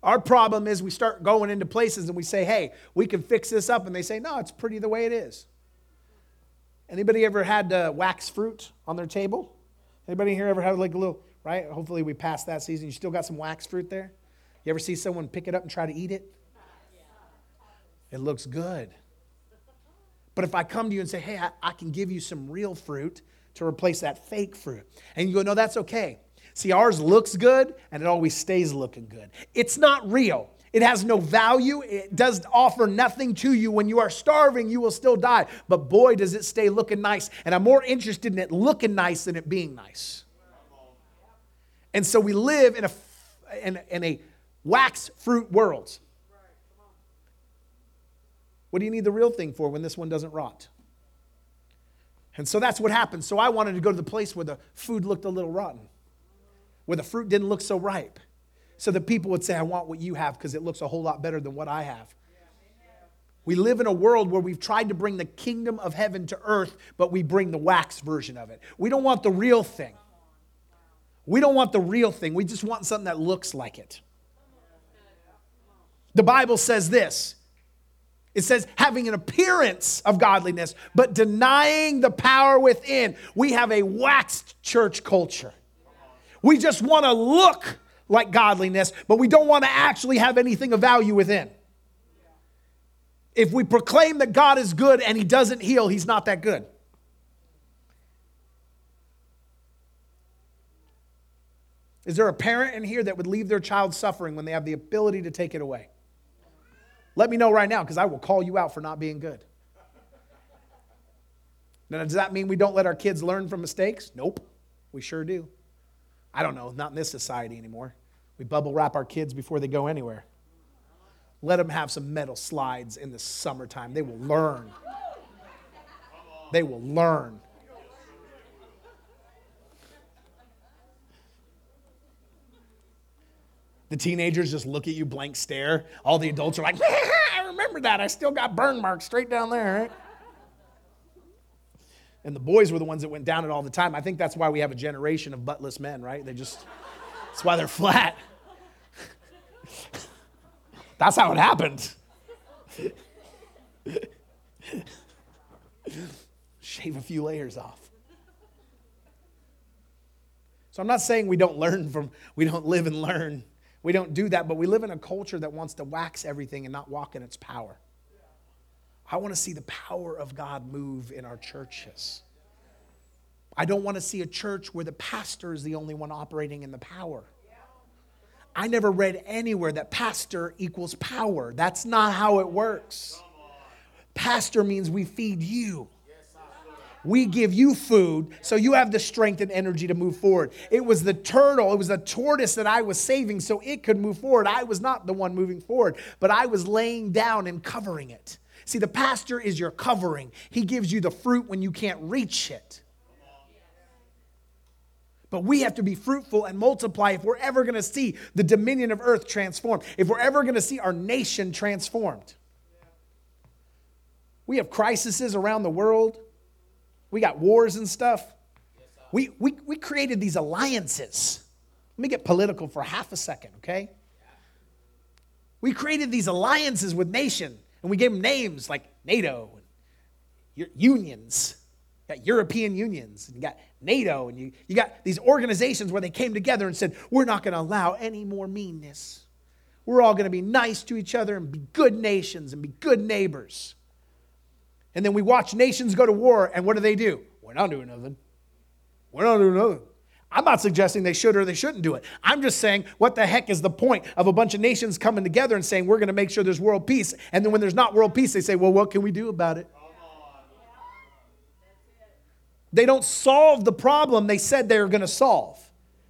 Our problem is we start going into places and we say, hey, we can fix this up. And they say, no, it's pretty the way it is. Anybody ever had uh, wax fruit on their table? Anybody here ever had like a little, right? Hopefully we passed that season. You still got some wax fruit there? You ever see someone pick it up and try to eat it? It looks good. But if I come to you and say, hey, I, I can give you some real fruit to replace that fake fruit, and you go, no, that's okay. See, ours looks good and it always stays looking good. It's not real. It has no value. It does offer nothing to you. When you are starving, you will still die. But boy, does it stay looking nice. And I'm more interested in it looking nice than it being nice. And so we live in a, in, in a wax fruit world. What do you need the real thing for when this one doesn't rot? And so that's what happened. So I wanted to go to the place where the food looked a little rotten, where the fruit didn't look so ripe so that people would say, I want what you have because it looks a whole lot better than what I have. We live in a world where we've tried to bring the kingdom of heaven to earth, but we bring the wax version of it. We don't want the real thing. We don't want the real thing. We just want something that looks like it. The Bible says this it says, having an appearance of godliness, but denying the power within. We have a waxed church culture. We just want to look like godliness, but we don't want to actually have anything of value within. If we proclaim that God is good and He doesn't heal, He's not that good. Is there a parent in here that would leave their child suffering when they have the ability to take it away? Let me know right now because I will call you out for not being good. Now, does that mean we don't let our kids learn from mistakes? Nope, we sure do. I don't know, not in this society anymore. We bubble wrap our kids before they go anywhere. Let them have some metal slides in the summertime. They will learn. They will learn. The teenagers just look at you blank stare. All the adults are like, I remember that. I still got burn marks straight down there, right? And the boys were the ones that went down it all the time. I think that's why we have a generation of buttless men, right? They just That's why they're flat. That's how it happened. Shave a few layers off. So I'm not saying we don't learn from, we don't live and learn. We don't do that, but we live in a culture that wants to wax everything and not walk in its power. I want to see the power of God move in our churches. I don't want to see a church where the pastor is the only one operating in the power. I never read anywhere that pastor equals power. That's not how it works. Pastor means we feed you. We give you food so you have the strength and energy to move forward. It was the turtle, it was the tortoise that I was saving so it could move forward. I was not the one moving forward, but I was laying down and covering it. See, the pastor is your covering, he gives you the fruit when you can't reach it. But we have to be fruitful and multiply if we're ever going to see the dominion of earth transformed, if we're ever going to see our nation transformed. We have crises around the world. We got wars and stuff. We, we, we created these alliances. Let me get political for half a second, okay? We created these alliances with nation, and we gave them names like NATO and unions. You got European unions, and you got NATO, and you, you got these organizations where they came together and said, We're not going to allow any more meanness. We're all going to be nice to each other and be good nations and be good neighbors. And then we watch nations go to war, and what do they do? We're not doing nothing. We're not doing nothing. I'm not suggesting they should or they shouldn't do it. I'm just saying, what the heck is the point of a bunch of nations coming together and saying, we're going to make sure there's world peace? And then when there's not world peace, they say, well, what can we do about it? They don't solve the problem they said they were going to solve.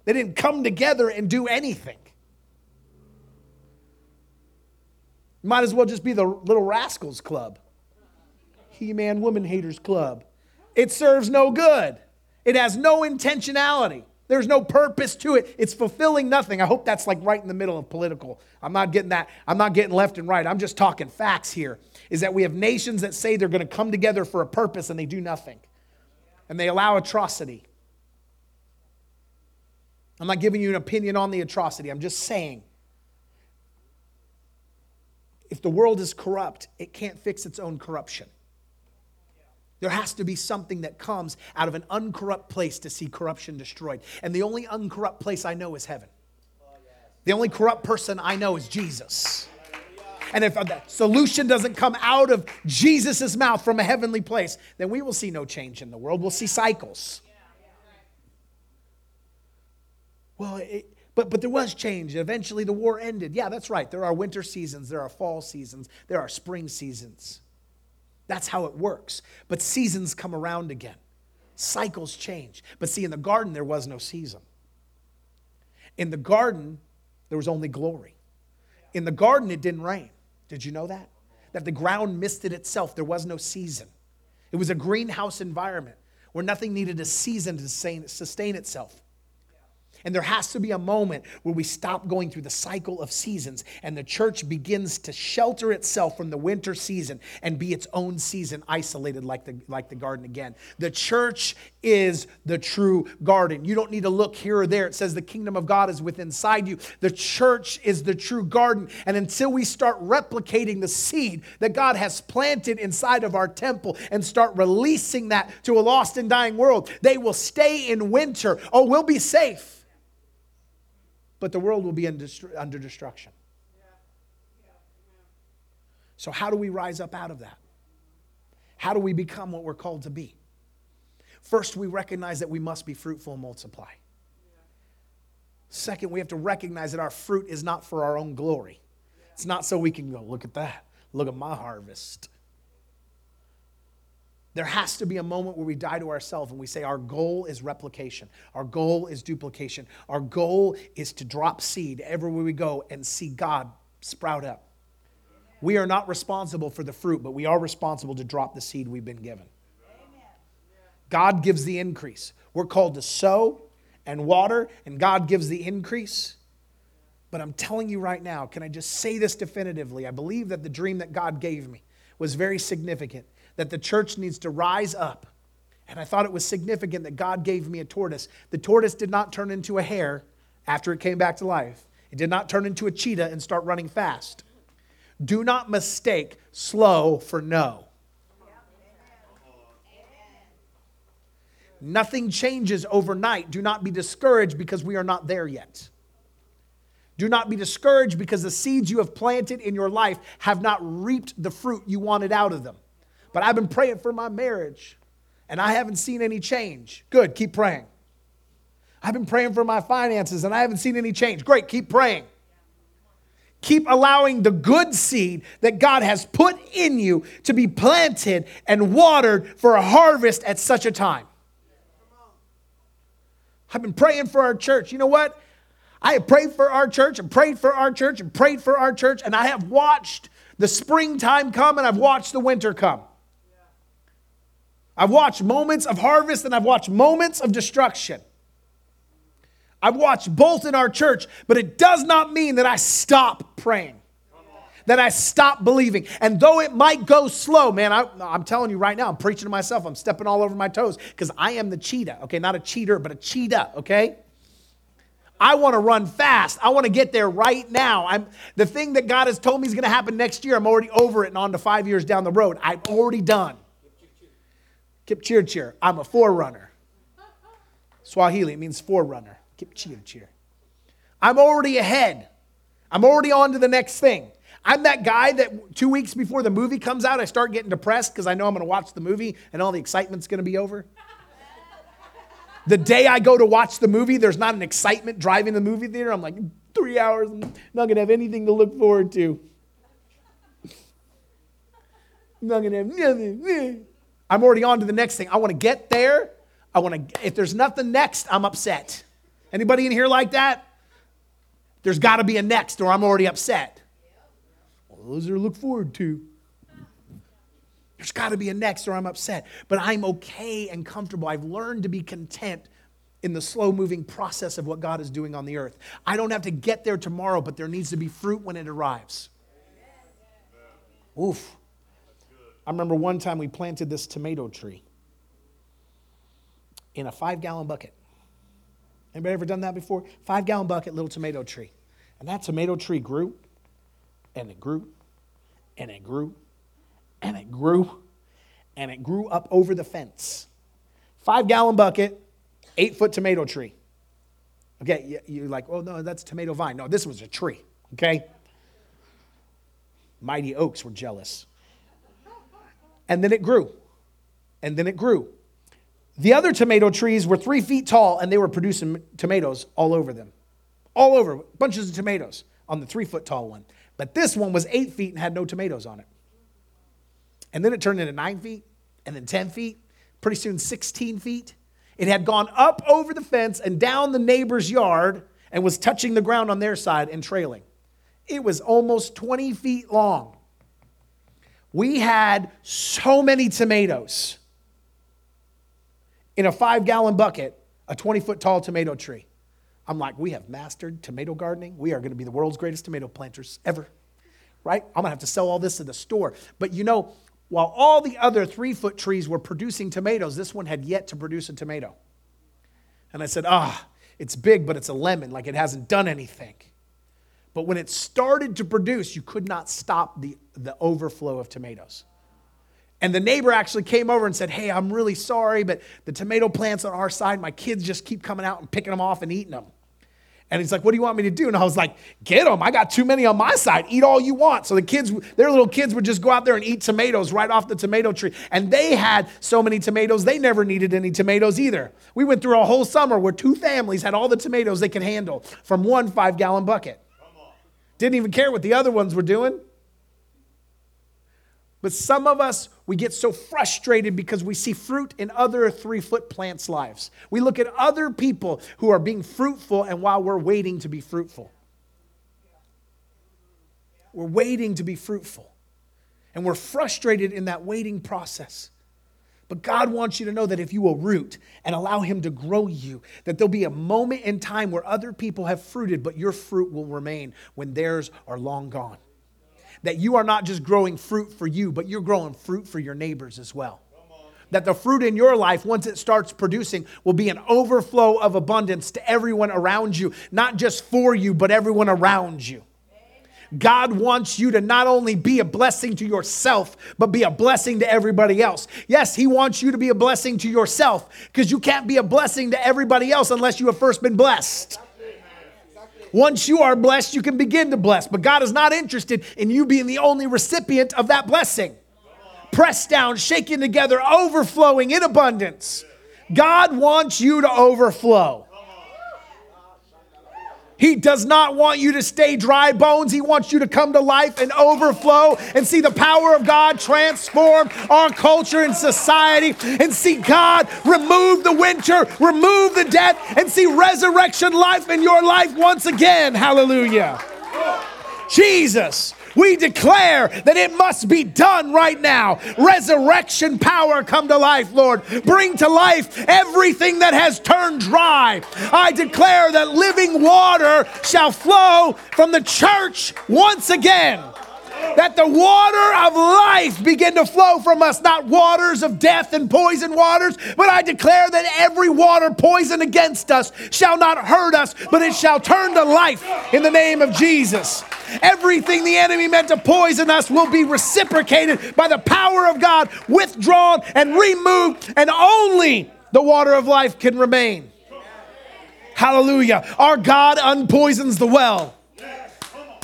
They didn't come together and do anything. Might as well just be the Little Rascals Club. He Man Woman Haters Club. It serves no good. It has no intentionality. There's no purpose to it. It's fulfilling nothing. I hope that's like right in the middle of political. I'm not getting that. I'm not getting left and right. I'm just talking facts here. Is that we have nations that say they're going to come together for a purpose and they do nothing. And they allow atrocity. I'm not giving you an opinion on the atrocity. I'm just saying if the world is corrupt, it can't fix its own corruption. There has to be something that comes out of an uncorrupt place to see corruption destroyed. And the only uncorrupt place I know is heaven. The only corrupt person I know is Jesus. And if the solution doesn't come out of Jesus' mouth from a heavenly place, then we will see no change in the world. We'll see cycles. Well, it, but, but there was change. Eventually, the war ended. Yeah, that's right. There are winter seasons, there are fall seasons, there are spring seasons. That's how it works. But seasons come around again, cycles change. But see, in the garden, there was no season. In the garden, there was only glory. In the garden, it didn't rain. Did you know that? That the ground misted itself, there was no season. It was a greenhouse environment where nothing needed a season to sustain itself. And there has to be a moment where we stop going through the cycle of seasons and the church begins to shelter itself from the winter season and be its own season, isolated like the, like the garden again. The church is the true garden. You don't need to look here or there. It says the kingdom of God is within inside you. The church is the true garden. And until we start replicating the seed that God has planted inside of our temple and start releasing that to a lost and dying world, they will stay in winter. Oh, we'll be safe but the world will be under destruction. So, how do we rise up out of that? How do we become what we're called to be? First, we recognize that we must be fruitful and multiply. Second, we have to recognize that our fruit is not for our own glory. It's not so we can go, look at that, look at my harvest. There has to be a moment where we die to ourselves and we say, Our goal is replication. Our goal is duplication. Our goal is to drop seed everywhere we go and see God sprout up. We are not responsible for the fruit, but we are responsible to drop the seed we've been given. God gives the increase. We're called to sow and water, and God gives the increase. But I'm telling you right now, can I just say this definitively? I believe that the dream that God gave me was very significant that the church needs to rise up. And I thought it was significant that God gave me a tortoise. The tortoise did not turn into a hare after it came back to life. It did not turn into a cheetah and start running fast. Do not mistake slow for no. Nothing changes overnight. Do not be discouraged because we are not there yet. Do not be discouraged because the seeds you have planted in your life have not reaped the fruit you wanted out of them. But I've been praying for my marriage and I haven't seen any change. Good, keep praying. I've been praying for my finances and I haven't seen any change. Great, keep praying. Keep allowing the good seed that God has put in you to be planted and watered for a harvest at such a time. I've been praying for our church. You know what? I have prayed for our church and prayed for our church and prayed for our church, and I have watched the springtime come and I've watched the winter come. I've watched moments of harvest and I've watched moments of destruction. I've watched both in our church, but it does not mean that I stop praying, that I stop believing. And though it might go slow, man, I, am telling you right now, I'm preaching to myself, I'm stepping all over my toes because I am the cheetah, okay? Not a cheater, but a cheetah, okay? I want to run fast. I want to get there right now. I'm the thing that God has told me is going to happen next year. I'm already over it and on to five years down the road. I'm already done. Kip cheer cheer. I'm a forerunner. Swahili means forerunner. Kip cheer cheer. I'm already ahead. I'm already on to the next thing. I'm that guy that two weeks before the movie comes out, I start getting depressed because I know I'm going to watch the movie and all the excitement's going to be over. The day I go to watch the movie, there's not an excitement driving the movie theater. I'm like, three hours, I'm not going to have anything to look forward to. I'm not going to have nothing. I'm already on to the next thing. I want to get there. I want to, if there's nothing next, I'm upset. Anybody in here like that? There's got to be a next or I'm already upset. Well, those are look forward to. There's got to be a next or I'm upset. But I'm okay and comfortable. I've learned to be content in the slow moving process of what God is doing on the earth. I don't have to get there tomorrow, but there needs to be fruit when it arrives. Oof. I remember one time we planted this tomato tree in a five gallon bucket. Anybody ever done that before? Five gallon bucket, little tomato tree. And that tomato tree grew and it grew and it grew and it grew and it grew up over the fence. Five gallon bucket, eight foot tomato tree. Okay, you're like, oh no, that's tomato vine. No, this was a tree, okay? Mighty oaks were jealous. And then it grew, and then it grew. The other tomato trees were three feet tall and they were producing tomatoes all over them. All over, bunches of tomatoes on the three foot tall one. But this one was eight feet and had no tomatoes on it. And then it turned into nine feet, and then 10 feet, pretty soon 16 feet. It had gone up over the fence and down the neighbor's yard and was touching the ground on their side and trailing. It was almost 20 feet long. We had so many tomatoes in a five gallon bucket, a 20 foot tall tomato tree. I'm like, we have mastered tomato gardening. We are going to be the world's greatest tomato planters ever. Right? I'm going to have to sell all this in the store. But you know, while all the other three foot trees were producing tomatoes, this one had yet to produce a tomato. And I said, ah, it's big, but it's a lemon, like it hasn't done anything. But when it started to produce, you could not stop the, the overflow of tomatoes. And the neighbor actually came over and said, Hey, I'm really sorry, but the tomato plants on our side, my kids just keep coming out and picking them off and eating them. And he's like, What do you want me to do? And I was like, Get them. I got too many on my side. Eat all you want. So the kids, their little kids would just go out there and eat tomatoes right off the tomato tree. And they had so many tomatoes, they never needed any tomatoes either. We went through a whole summer where two families had all the tomatoes they could handle from one five gallon bucket. Didn't even care what the other ones were doing. But some of us, we get so frustrated because we see fruit in other three foot plants' lives. We look at other people who are being fruitful, and while we're waiting to be fruitful, we're waiting to be fruitful. And we're frustrated in that waiting process. But God wants you to know that if you will root and allow Him to grow you, that there'll be a moment in time where other people have fruited, but your fruit will remain when theirs are long gone that you are not just growing fruit for you, but you're growing fruit for your neighbors as well. that the fruit in your life, once it starts producing, will be an overflow of abundance to everyone around you, not just for you, but everyone around you. God wants you to not only be a blessing to yourself, but be a blessing to everybody else. Yes, He wants you to be a blessing to yourself because you can't be a blessing to everybody else unless you have first been blessed. Once you are blessed, you can begin to bless. But God is not interested in you being the only recipient of that blessing. Pressed down, shaken together, overflowing in abundance. God wants you to overflow. He does not want you to stay dry bones. He wants you to come to life and overflow and see the power of God transform our culture and society and see God remove the winter, remove the death, and see resurrection life in your life once again. Hallelujah. Jesus. We declare that it must be done right now. Resurrection power come to life, Lord. Bring to life everything that has turned dry. I declare that living water shall flow from the church once again that the water of life begin to flow from us, not waters of death and poison waters, but I declare that every water poisoned against us shall not hurt us, but it shall turn to life in the name of Jesus. Everything the enemy meant to poison us will be reciprocated by the power of God, withdrawn and removed, and only the water of life can remain. Hallelujah. Our God unpoisons the well.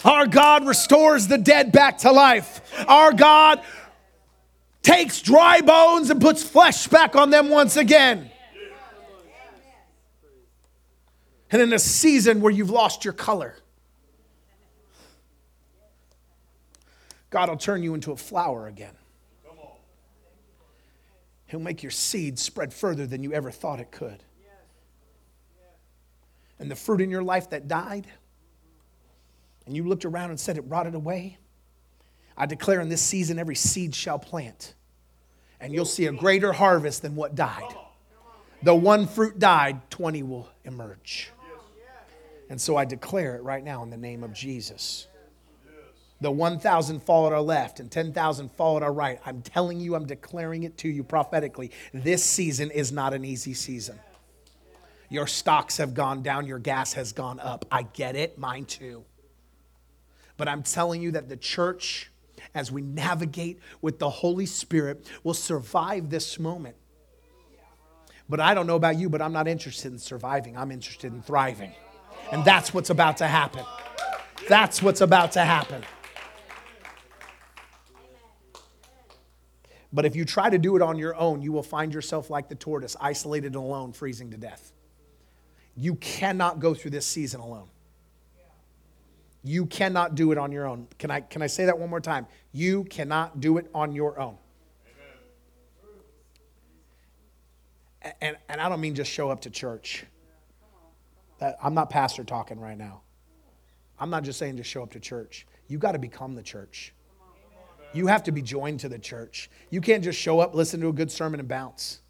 Our God restores the dead back to life. Our God takes dry bones and puts flesh back on them once again. And in a season where you've lost your color, God will turn you into a flower again. He'll make your seed spread further than you ever thought it could. And the fruit in your life that died, and you looked around and said it rotted away, I declare in this season every seed shall plant, and you'll see a greater harvest than what died. Though one fruit died, 20 will emerge. And so I declare it right now in the name of Jesus. The 1,000 fall at our left and 10,000 fall at our right. I'm telling you, I'm declaring it to you prophetically. This season is not an easy season. Your stocks have gone down, your gas has gone up. I get it, mine too. But I'm telling you that the church, as we navigate with the Holy Spirit, will survive this moment. But I don't know about you, but I'm not interested in surviving. I'm interested in thriving. And that's what's about to happen. That's what's about to happen. But if you try to do it on your own, you will find yourself like the tortoise, isolated and alone, freezing to death. You cannot go through this season alone. You cannot do it on your own. Can I, can I say that one more time? You cannot do it on your own. And, and I don't mean just show up to church. That, I'm not pastor talking right now. I'm not just saying just show up to church. You got to become the church. You have to be joined to the church. You can't just show up, listen to a good sermon, and bounce.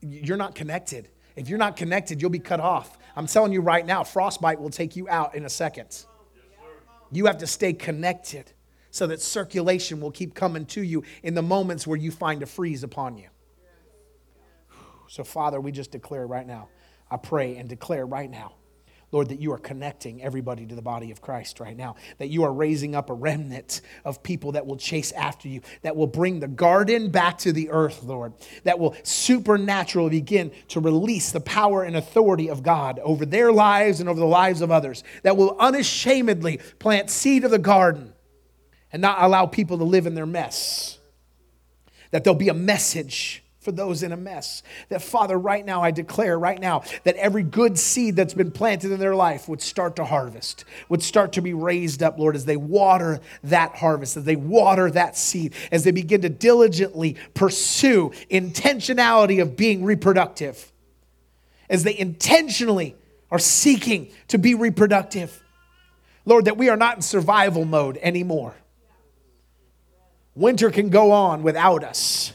You're not connected. If you're not connected, you'll be cut off. I'm telling you right now, frostbite will take you out in a second. You have to stay connected so that circulation will keep coming to you in the moments where you find a freeze upon you. So, Father, we just declare right now. I pray and declare right now, Lord, that you are connecting everybody to the body of Christ right now, that you are raising up a remnant of people that will chase after you, that will bring the garden back to the earth, Lord, that will supernaturally begin to release the power and authority of God over their lives and over the lives of others, that will unashamedly plant seed of the garden and not allow people to live in their mess, that there'll be a message for those in a mess. That, Father, right now, I declare right now that every good seed that's been planted in their life would start to harvest, would start to be raised up, Lord, as they water that harvest, as they water that seed, as they begin to diligently pursue intentionality of being reproductive, as they intentionally are seeking to be reproductive. Lord, that we are not in survival mode anymore. Winter can go on without us.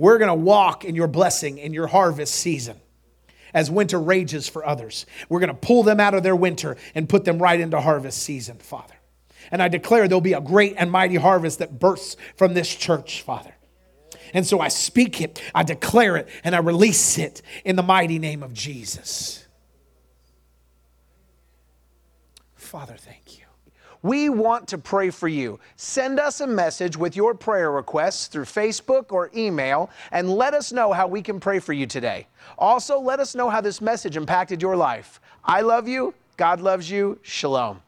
We're going to walk in your blessing in your harvest season as winter rages for others. We're going to pull them out of their winter and put them right into harvest season, Father. And I declare there'll be a great and mighty harvest that bursts from this church, Father. And so I speak it, I declare it, and I release it in the mighty name of Jesus. Father, thank you. We want to pray for you. Send us a message with your prayer requests through Facebook or email and let us know how we can pray for you today. Also, let us know how this message impacted your life. I love you. God loves you. Shalom.